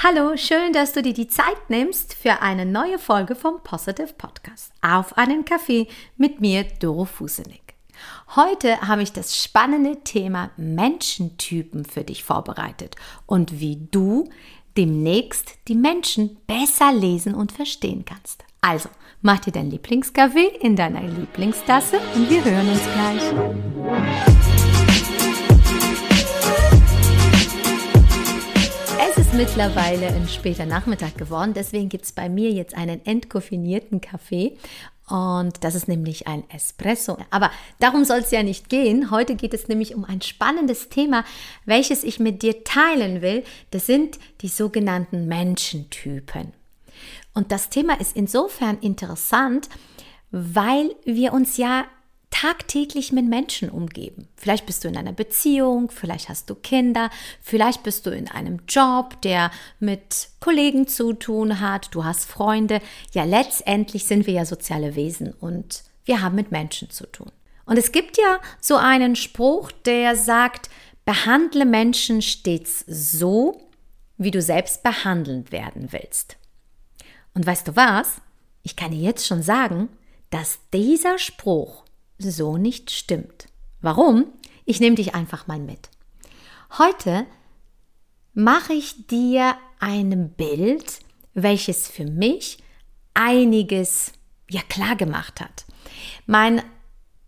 Hallo, schön, dass du dir die Zeit nimmst für eine neue Folge vom Positive Podcast. Auf einen Kaffee mit mir, Doro Fusenig. Heute habe ich das spannende Thema Menschentypen für dich vorbereitet und wie du demnächst die Menschen besser lesen und verstehen kannst. Also, mach dir dein Lieblingskaffee in deiner Lieblingstasse und wir hören uns gleich. Ist mittlerweile ein später Nachmittag geworden, deswegen gibt es bei mir jetzt einen entkoffinierten Kaffee. Und das ist nämlich ein Espresso. Aber darum soll es ja nicht gehen. Heute geht es nämlich um ein spannendes Thema, welches ich mit dir teilen will. Das sind die sogenannten Menschentypen. Und das Thema ist insofern interessant, weil wir uns ja tagtäglich mit Menschen umgeben. Vielleicht bist du in einer Beziehung, vielleicht hast du Kinder, vielleicht bist du in einem Job, der mit Kollegen zu tun hat, du hast Freunde. Ja, letztendlich sind wir ja soziale Wesen und wir haben mit Menschen zu tun. Und es gibt ja so einen Spruch, der sagt, behandle Menschen stets so, wie du selbst behandelt werden willst. Und weißt du was? Ich kann dir jetzt schon sagen, dass dieser Spruch so nicht stimmt. Warum? Ich nehme dich einfach mal mit. Heute mache ich dir ein Bild, welches für mich einiges ja klar gemacht hat. Mein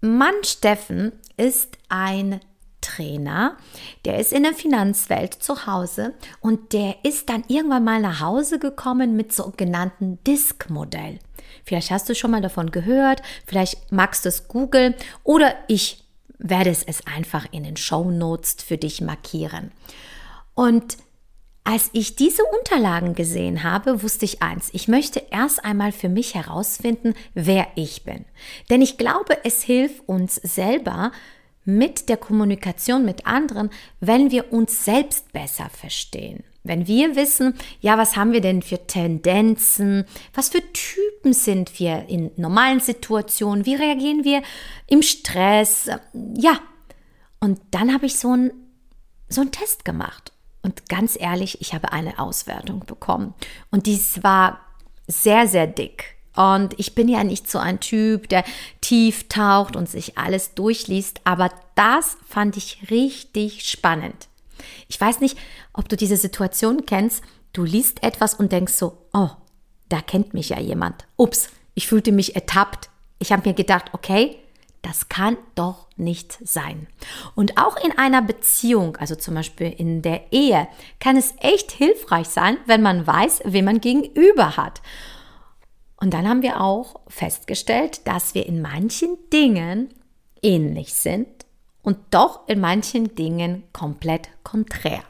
Mann Steffen ist ein Trainer, der ist in der Finanzwelt zu Hause und der ist dann irgendwann mal nach Hause gekommen mit sogenannten Disk-Modell. Vielleicht hast du schon mal davon gehört, vielleicht magst du es googeln oder ich werde es einfach in den Show Notes für dich markieren. Und als ich diese Unterlagen gesehen habe, wusste ich eins, ich möchte erst einmal für mich herausfinden, wer ich bin. Denn ich glaube, es hilft uns selber, mit der Kommunikation mit anderen, wenn wir uns selbst besser verstehen. Wenn wir wissen, ja, was haben wir denn für Tendenzen, was für Typen sind wir in normalen Situationen, wie reagieren wir im Stress, ja. Und dann habe ich so einen so einen Test gemacht. Und ganz ehrlich, ich habe eine Auswertung bekommen. Und dies war sehr, sehr dick. Und ich bin ja nicht so ein Typ, der tief taucht und sich alles durchliest, aber das fand ich richtig spannend. Ich weiß nicht, ob du diese Situation kennst. Du liest etwas und denkst so, oh, da kennt mich ja jemand. Ups, ich fühlte mich ertappt. Ich habe mir gedacht, okay, das kann doch nicht sein. Und auch in einer Beziehung, also zum Beispiel in der Ehe, kann es echt hilfreich sein, wenn man weiß, wen man gegenüber hat. Und dann haben wir auch festgestellt, dass wir in manchen Dingen ähnlich sind und doch in manchen Dingen komplett konträr.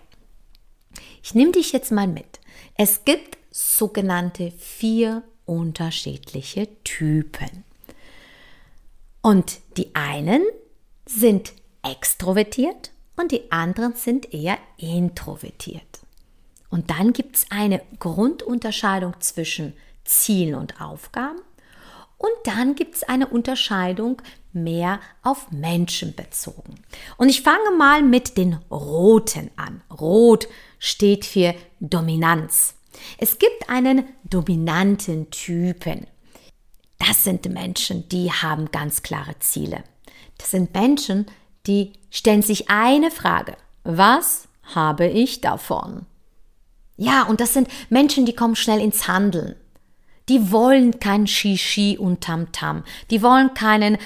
Ich nehme dich jetzt mal mit. Es gibt sogenannte vier unterschiedliche Typen. Und die einen sind extrovertiert und die anderen sind eher introvertiert. Und dann gibt es eine Grundunterscheidung zwischen Zielen und Aufgaben. Und dann gibt es eine Unterscheidung mehr auf Menschen bezogen. Und ich fange mal mit den Roten an. Rot steht für Dominanz. Es gibt einen dominanten Typen. Das sind Menschen, die haben ganz klare Ziele. Das sind Menschen, die stellen sich eine Frage. Was habe ich davon? Ja, und das sind Menschen, die kommen schnell ins Handeln. Die wollen kein Shishi und Tamtam. Die wollen keinen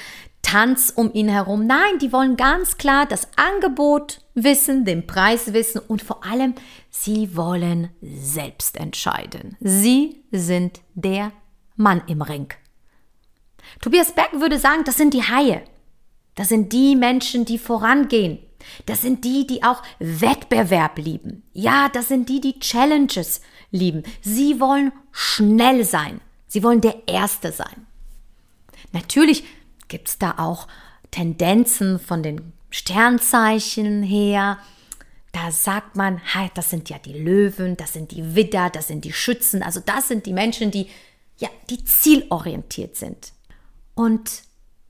Tanz um ihn herum. Nein, die wollen ganz klar das Angebot wissen, den Preis wissen und vor allem, sie wollen selbst entscheiden. Sie sind der Mann im Ring. Tobias Beck würde sagen, das sind die Haie. Das sind die Menschen, die vorangehen. Das sind die, die auch Wettbewerb lieben. Ja, das sind die, die Challenges lieben. Sie wollen schnell sein. Sie wollen der Erste sein. Natürlich gibt es da auch Tendenzen von den Sternzeichen her. Da sagt man, hey, das sind ja die Löwen, das sind die Widder, das sind die Schützen. Also das sind die Menschen, die ja, die zielorientiert sind. Und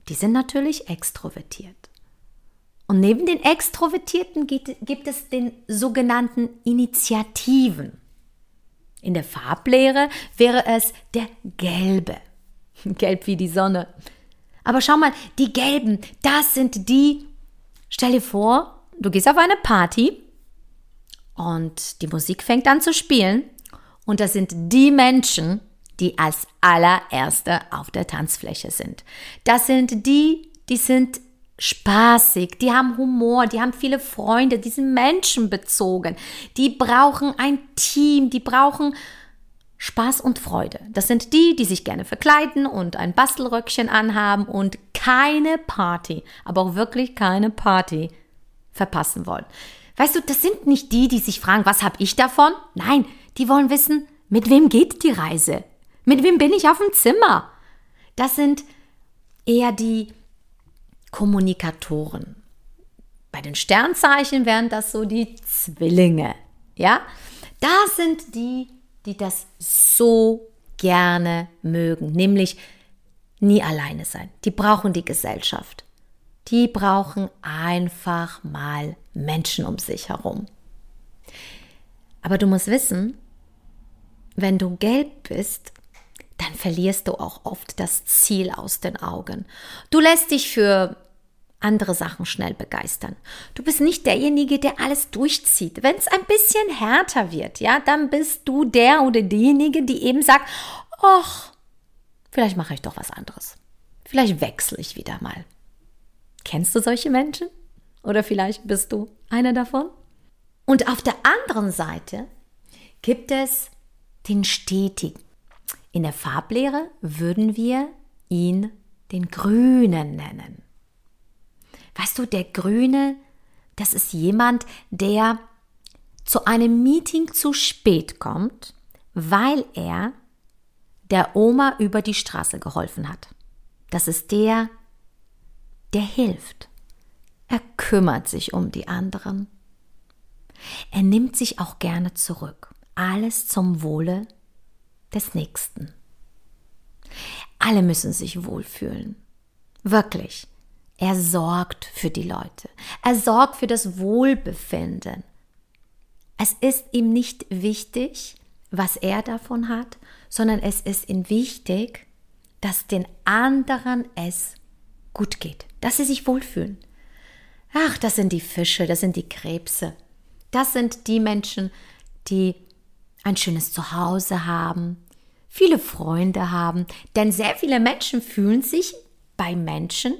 die sind natürlich extrovertiert. Und neben den Extrovertierten gibt, gibt es den sogenannten Initiativen. In der Farblehre wäre es der gelbe. Gelb wie die Sonne. Aber schau mal, die gelben, das sind die, stell dir vor, du gehst auf eine Party und die Musik fängt an zu spielen und das sind die Menschen, die als allererste auf der Tanzfläche sind. Das sind die, die sind spaßig, die haben Humor, die haben viele Freunde, die sind menschenbezogen, die brauchen ein Team, die brauchen Spaß und Freude. Das sind die, die sich gerne verkleiden und ein Bastelröckchen anhaben und keine Party, aber auch wirklich keine Party verpassen wollen. Weißt du, das sind nicht die, die sich fragen, was habe ich davon? Nein, die wollen wissen, mit wem geht die Reise? Mit wem bin ich auf dem Zimmer? Das sind eher die Kommunikatoren. Bei den Sternzeichen wären das so die Zwillinge. Ja? Das sind die, die das so gerne mögen, nämlich nie alleine sein. Die brauchen die Gesellschaft. Die brauchen einfach mal Menschen um sich herum. Aber du musst wissen, wenn du gelb bist, dann verlierst du auch oft das Ziel aus den Augen. Du lässt dich für andere Sachen schnell begeistern. Du bist nicht derjenige, der alles durchzieht. Wenn es ein bisschen härter wird, ja, dann bist du der oder diejenige, die eben sagt, ach, vielleicht mache ich doch was anderes. Vielleicht wechsle ich wieder mal. Kennst du solche Menschen? Oder vielleicht bist du einer davon? Und auf der anderen Seite gibt es den Stetigen. In der Farblehre würden wir ihn den Grünen nennen. Weißt du, der Grüne, das ist jemand, der zu einem Meeting zu spät kommt, weil er der Oma über die Straße geholfen hat. Das ist der, der hilft. Er kümmert sich um die anderen. Er nimmt sich auch gerne zurück. Alles zum Wohle des Nächsten. Alle müssen sich wohlfühlen. Wirklich. Er sorgt für die Leute. Er sorgt für das Wohlbefinden. Es ist ihm nicht wichtig, was er davon hat, sondern es ist ihm wichtig, dass den anderen es gut geht, dass sie sich wohlfühlen. Ach, das sind die Fische, das sind die Krebse. Das sind die Menschen, die ein schönes Zuhause haben, viele Freunde haben, denn sehr viele Menschen fühlen sich bei Menschen,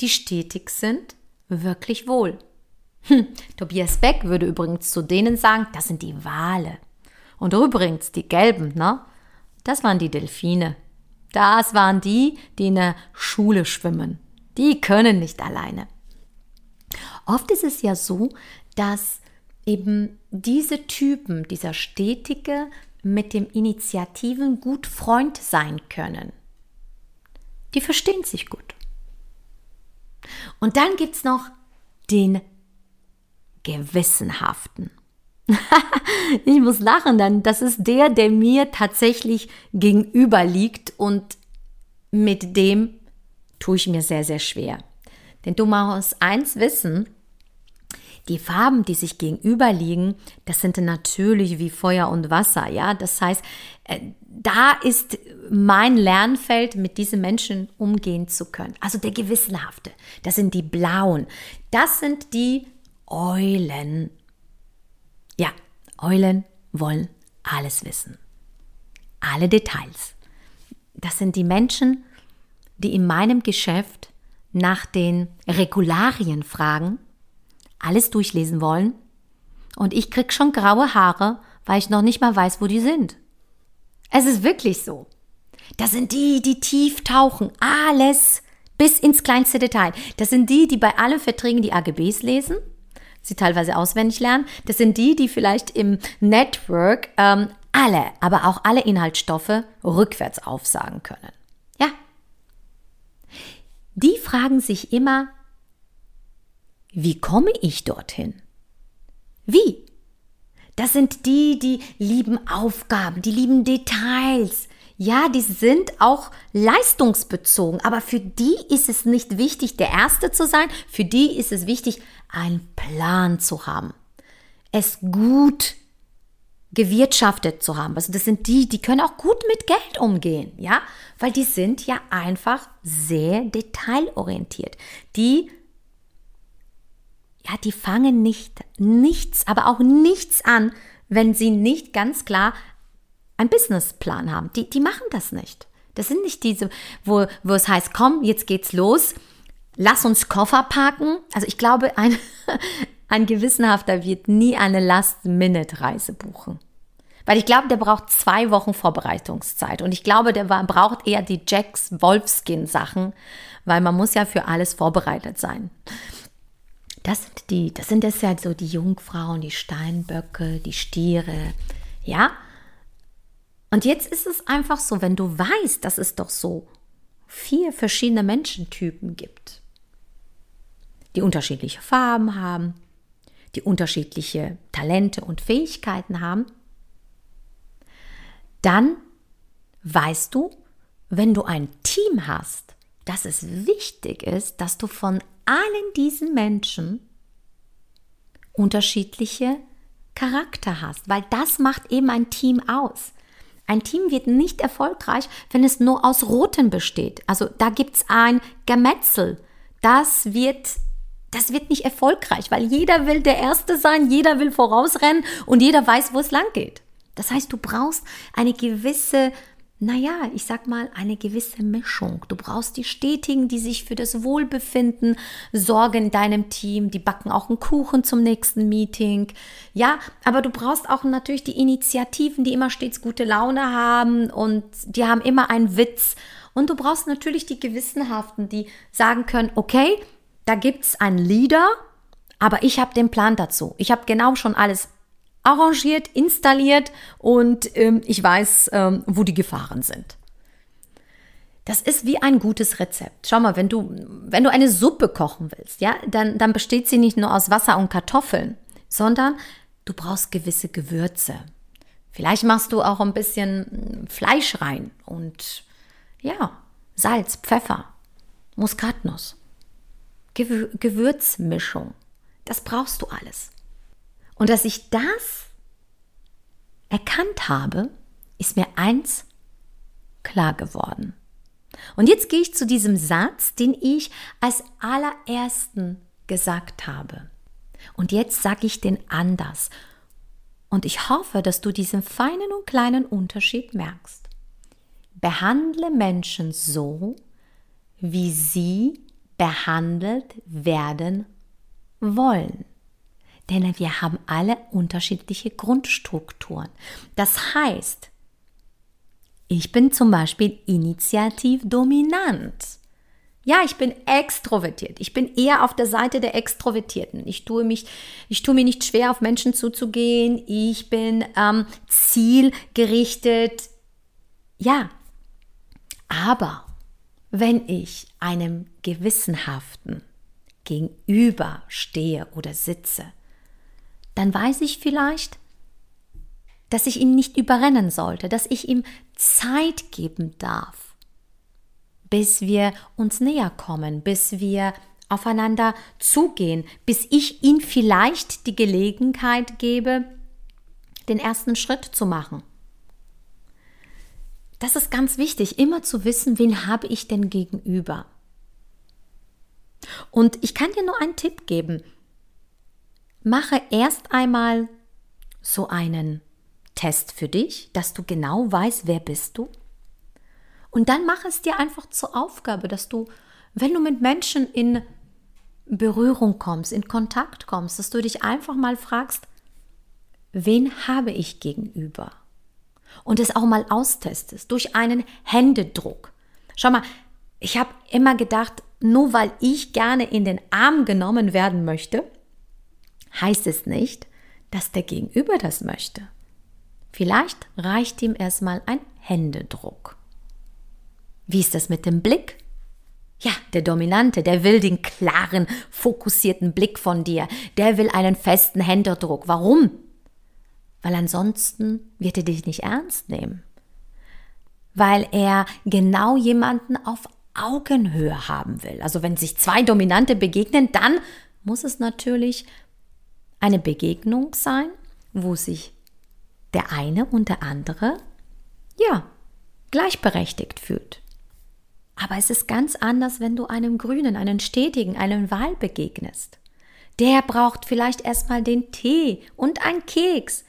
die stetig sind, wirklich wohl. Hm, Tobias Beck würde übrigens zu denen sagen, das sind die Wale. Und übrigens, die gelben, ne? Das waren die Delfine. Das waren die, die in der Schule schwimmen. Die können nicht alleine. Oft ist es ja so, dass eben diese Typen, dieser Stetige, mit dem Initiativen gut Freund sein können. Die verstehen sich gut. Und dann gibt es noch den Gewissenhaften. ich muss lachen, denn das ist der, der mir tatsächlich gegenüber liegt und mit dem tue ich mir sehr, sehr schwer. Denn du musst eins wissen, die Farben, die sich gegenüber liegen, das sind natürlich wie Feuer und Wasser, ja. Das heißt, äh, da ist mein Lernfeld, mit diesen Menschen umgehen zu können. Also der Gewissenhafte, das sind die Blauen, das sind die Eulen. Ja, Eulen wollen alles wissen. Alle Details. Das sind die Menschen, die in meinem Geschäft nach den Regularien fragen alles durchlesen wollen und ich krieg schon graue Haare, weil ich noch nicht mal weiß, wo die sind. Es ist wirklich so. Das sind die, die tief tauchen, alles bis ins kleinste Detail. Das sind die, die bei allen Verträgen die AGBs lesen, sie teilweise auswendig lernen. Das sind die, die vielleicht im Network ähm, alle, aber auch alle Inhaltsstoffe rückwärts aufsagen können. Ja. Die fragen sich immer, wie komme ich dorthin? Wie? Das sind die, die lieben Aufgaben, die lieben Details. Ja, die sind auch leistungsbezogen, aber für die ist es nicht wichtig, der Erste zu sein. Für die ist es wichtig, einen Plan zu haben. Es gut gewirtschaftet zu haben. Also das sind die, die können auch gut mit Geld umgehen, ja, weil die sind ja einfach sehr detailorientiert. Die ja, die fangen nicht nichts, aber auch nichts an, wenn sie nicht ganz klar einen Businessplan haben. Die, die machen das nicht. Das sind nicht diese, wo, wo es heißt, komm, jetzt geht's los, lass uns Koffer packen. Also ich glaube, ein, ein Gewissenhafter wird nie eine Last-Minute-Reise buchen. Weil ich glaube, der braucht zwei Wochen Vorbereitungszeit. Und ich glaube, der braucht eher die Jacks Wolfskin-Sachen, weil man muss ja für alles vorbereitet sein. Das sind die, das sind das ja so die Jungfrauen, die Steinböcke, die Stiere, ja. Und jetzt ist es einfach so, wenn du weißt, dass es doch so vier verschiedene Menschentypen gibt, die unterschiedliche Farben haben, die unterschiedliche Talente und Fähigkeiten haben, dann weißt du, wenn du ein Team hast, dass es wichtig ist, dass du von allen diesen Menschen unterschiedliche Charakter hast, weil das macht eben ein Team aus. Ein Team wird nicht erfolgreich, wenn es nur aus Roten besteht. Also da gibt es ein Gemetzel. Das wird, das wird nicht erfolgreich, weil jeder will der Erste sein, jeder will vorausrennen und jeder weiß, wo es lang geht. Das heißt, du brauchst eine gewisse naja, ich sag mal, eine gewisse Mischung. Du brauchst die Stetigen, die sich für das Wohlbefinden sorgen in deinem Team. Die backen auch einen Kuchen zum nächsten Meeting. Ja, aber du brauchst auch natürlich die Initiativen, die immer stets gute Laune haben und die haben immer einen Witz. Und du brauchst natürlich die Gewissenhaften, die sagen können, okay, da gibt's einen Leader, aber ich habe den Plan dazu. Ich habe genau schon alles arrangiert, installiert und ähm, ich weiß, ähm, wo die Gefahren sind. Das ist wie ein gutes Rezept. Schau mal, wenn du, wenn du eine Suppe kochen willst, ja, dann, dann besteht sie nicht nur aus Wasser und Kartoffeln, sondern du brauchst gewisse Gewürze. Vielleicht machst du auch ein bisschen Fleisch rein und ja, Salz, Pfeffer, Muskatnuss, Gewür Gewürzmischung. Das brauchst du alles. Und dass ich das erkannt habe, ist mir eins klar geworden. Und jetzt gehe ich zu diesem Satz, den ich als allerersten gesagt habe. Und jetzt sage ich den anders. Und ich hoffe, dass du diesen feinen und kleinen Unterschied merkst. Behandle Menschen so, wie sie behandelt werden wollen denn wir haben alle unterschiedliche Grundstrukturen. Das heißt, ich bin zum Beispiel initiativ dominant. Ja, ich bin extrovertiert. Ich bin eher auf der Seite der Extrovertierten. Ich tue mich, ich tue mir nicht schwer, auf Menschen zuzugehen. Ich bin ähm, zielgerichtet. Ja, aber wenn ich einem gewissenhaften gegenüber stehe oder sitze, dann weiß ich vielleicht, dass ich ihn nicht überrennen sollte, dass ich ihm Zeit geben darf, bis wir uns näher kommen, bis wir aufeinander zugehen, bis ich ihm vielleicht die Gelegenheit gebe, den ersten Schritt zu machen. Das ist ganz wichtig, immer zu wissen, wen habe ich denn gegenüber. Und ich kann dir nur einen Tipp geben mache erst einmal so einen Test für dich, dass du genau weißt, wer bist du. Und dann mach es dir einfach zur Aufgabe, dass du, wenn du mit Menschen in Berührung kommst, in Kontakt kommst, dass du dich einfach mal fragst, wen habe ich gegenüber? Und es auch mal austestest durch einen Händedruck. Schau mal, ich habe immer gedacht, nur weil ich gerne in den Arm genommen werden möchte, heißt es nicht, dass der Gegenüber das möchte. Vielleicht reicht ihm erstmal ein Händedruck. Wie ist das mit dem Blick? Ja, der Dominante, der will den klaren, fokussierten Blick von dir. Der will einen festen Händedruck. Warum? Weil ansonsten wird er dich nicht ernst nehmen. Weil er genau jemanden auf Augenhöhe haben will. Also wenn sich zwei Dominante begegnen, dann muss es natürlich eine Begegnung sein, wo sich der eine und der andere, ja, gleichberechtigt fühlt. Aber es ist ganz anders, wenn du einem Grünen, einem Stetigen, einem Wahl begegnest. Der braucht vielleicht erstmal den Tee und ein Keks,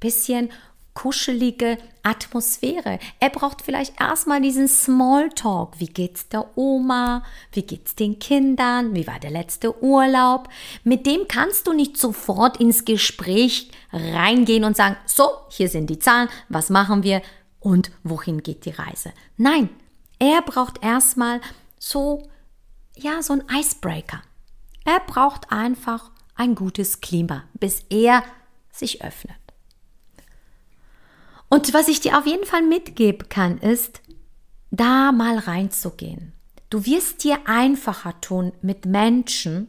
bisschen kuschelige Atmosphäre. Er braucht vielleicht erstmal diesen Smalltalk. Wie geht's der Oma? Wie geht's den Kindern? Wie war der letzte Urlaub? Mit dem kannst du nicht sofort ins Gespräch reingehen und sagen, so, hier sind die Zahlen, was machen wir und wohin geht die Reise? Nein, er braucht erstmal so, ja, so ein Icebreaker. Er braucht einfach ein gutes Klima, bis er sich öffnet. Und was ich dir auf jeden Fall mitgeben kann, ist, da mal reinzugehen. Du wirst dir einfacher tun mit Menschen,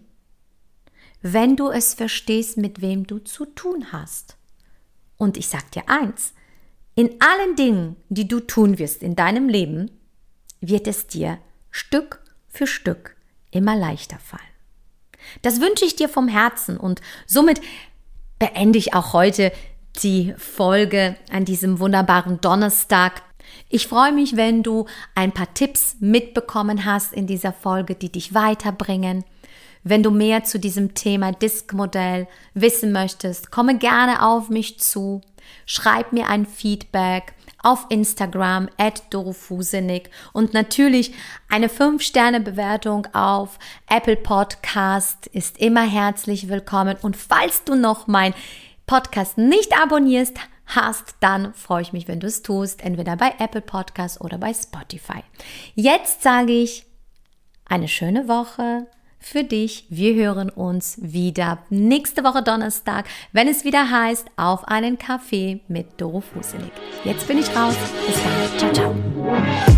wenn du es verstehst, mit wem du zu tun hast. Und ich sag dir eins, in allen Dingen, die du tun wirst in deinem Leben, wird es dir Stück für Stück immer leichter fallen. Das wünsche ich dir vom Herzen und somit beende ich auch heute die Folge an diesem wunderbaren Donnerstag. Ich freue mich, wenn du ein paar Tipps mitbekommen hast in dieser Folge, die dich weiterbringen. Wenn du mehr zu diesem Thema Diskmodell wissen möchtest, komme gerne auf mich zu. Schreib mir ein Feedback auf Instagram at dorofusenig und natürlich eine 5-Sterne-Bewertung auf Apple Podcast ist immer herzlich willkommen. Und falls du noch mein Podcast nicht abonnierst hast, dann freue ich mich, wenn du es tust, entweder bei Apple Podcast oder bei Spotify. Jetzt sage ich eine schöne Woche für dich. Wir hören uns wieder nächste Woche Donnerstag, wenn es wieder heißt, auf einen Kaffee mit Doro Fusenig. Jetzt bin ich raus. Bis dann. Ciao, ciao.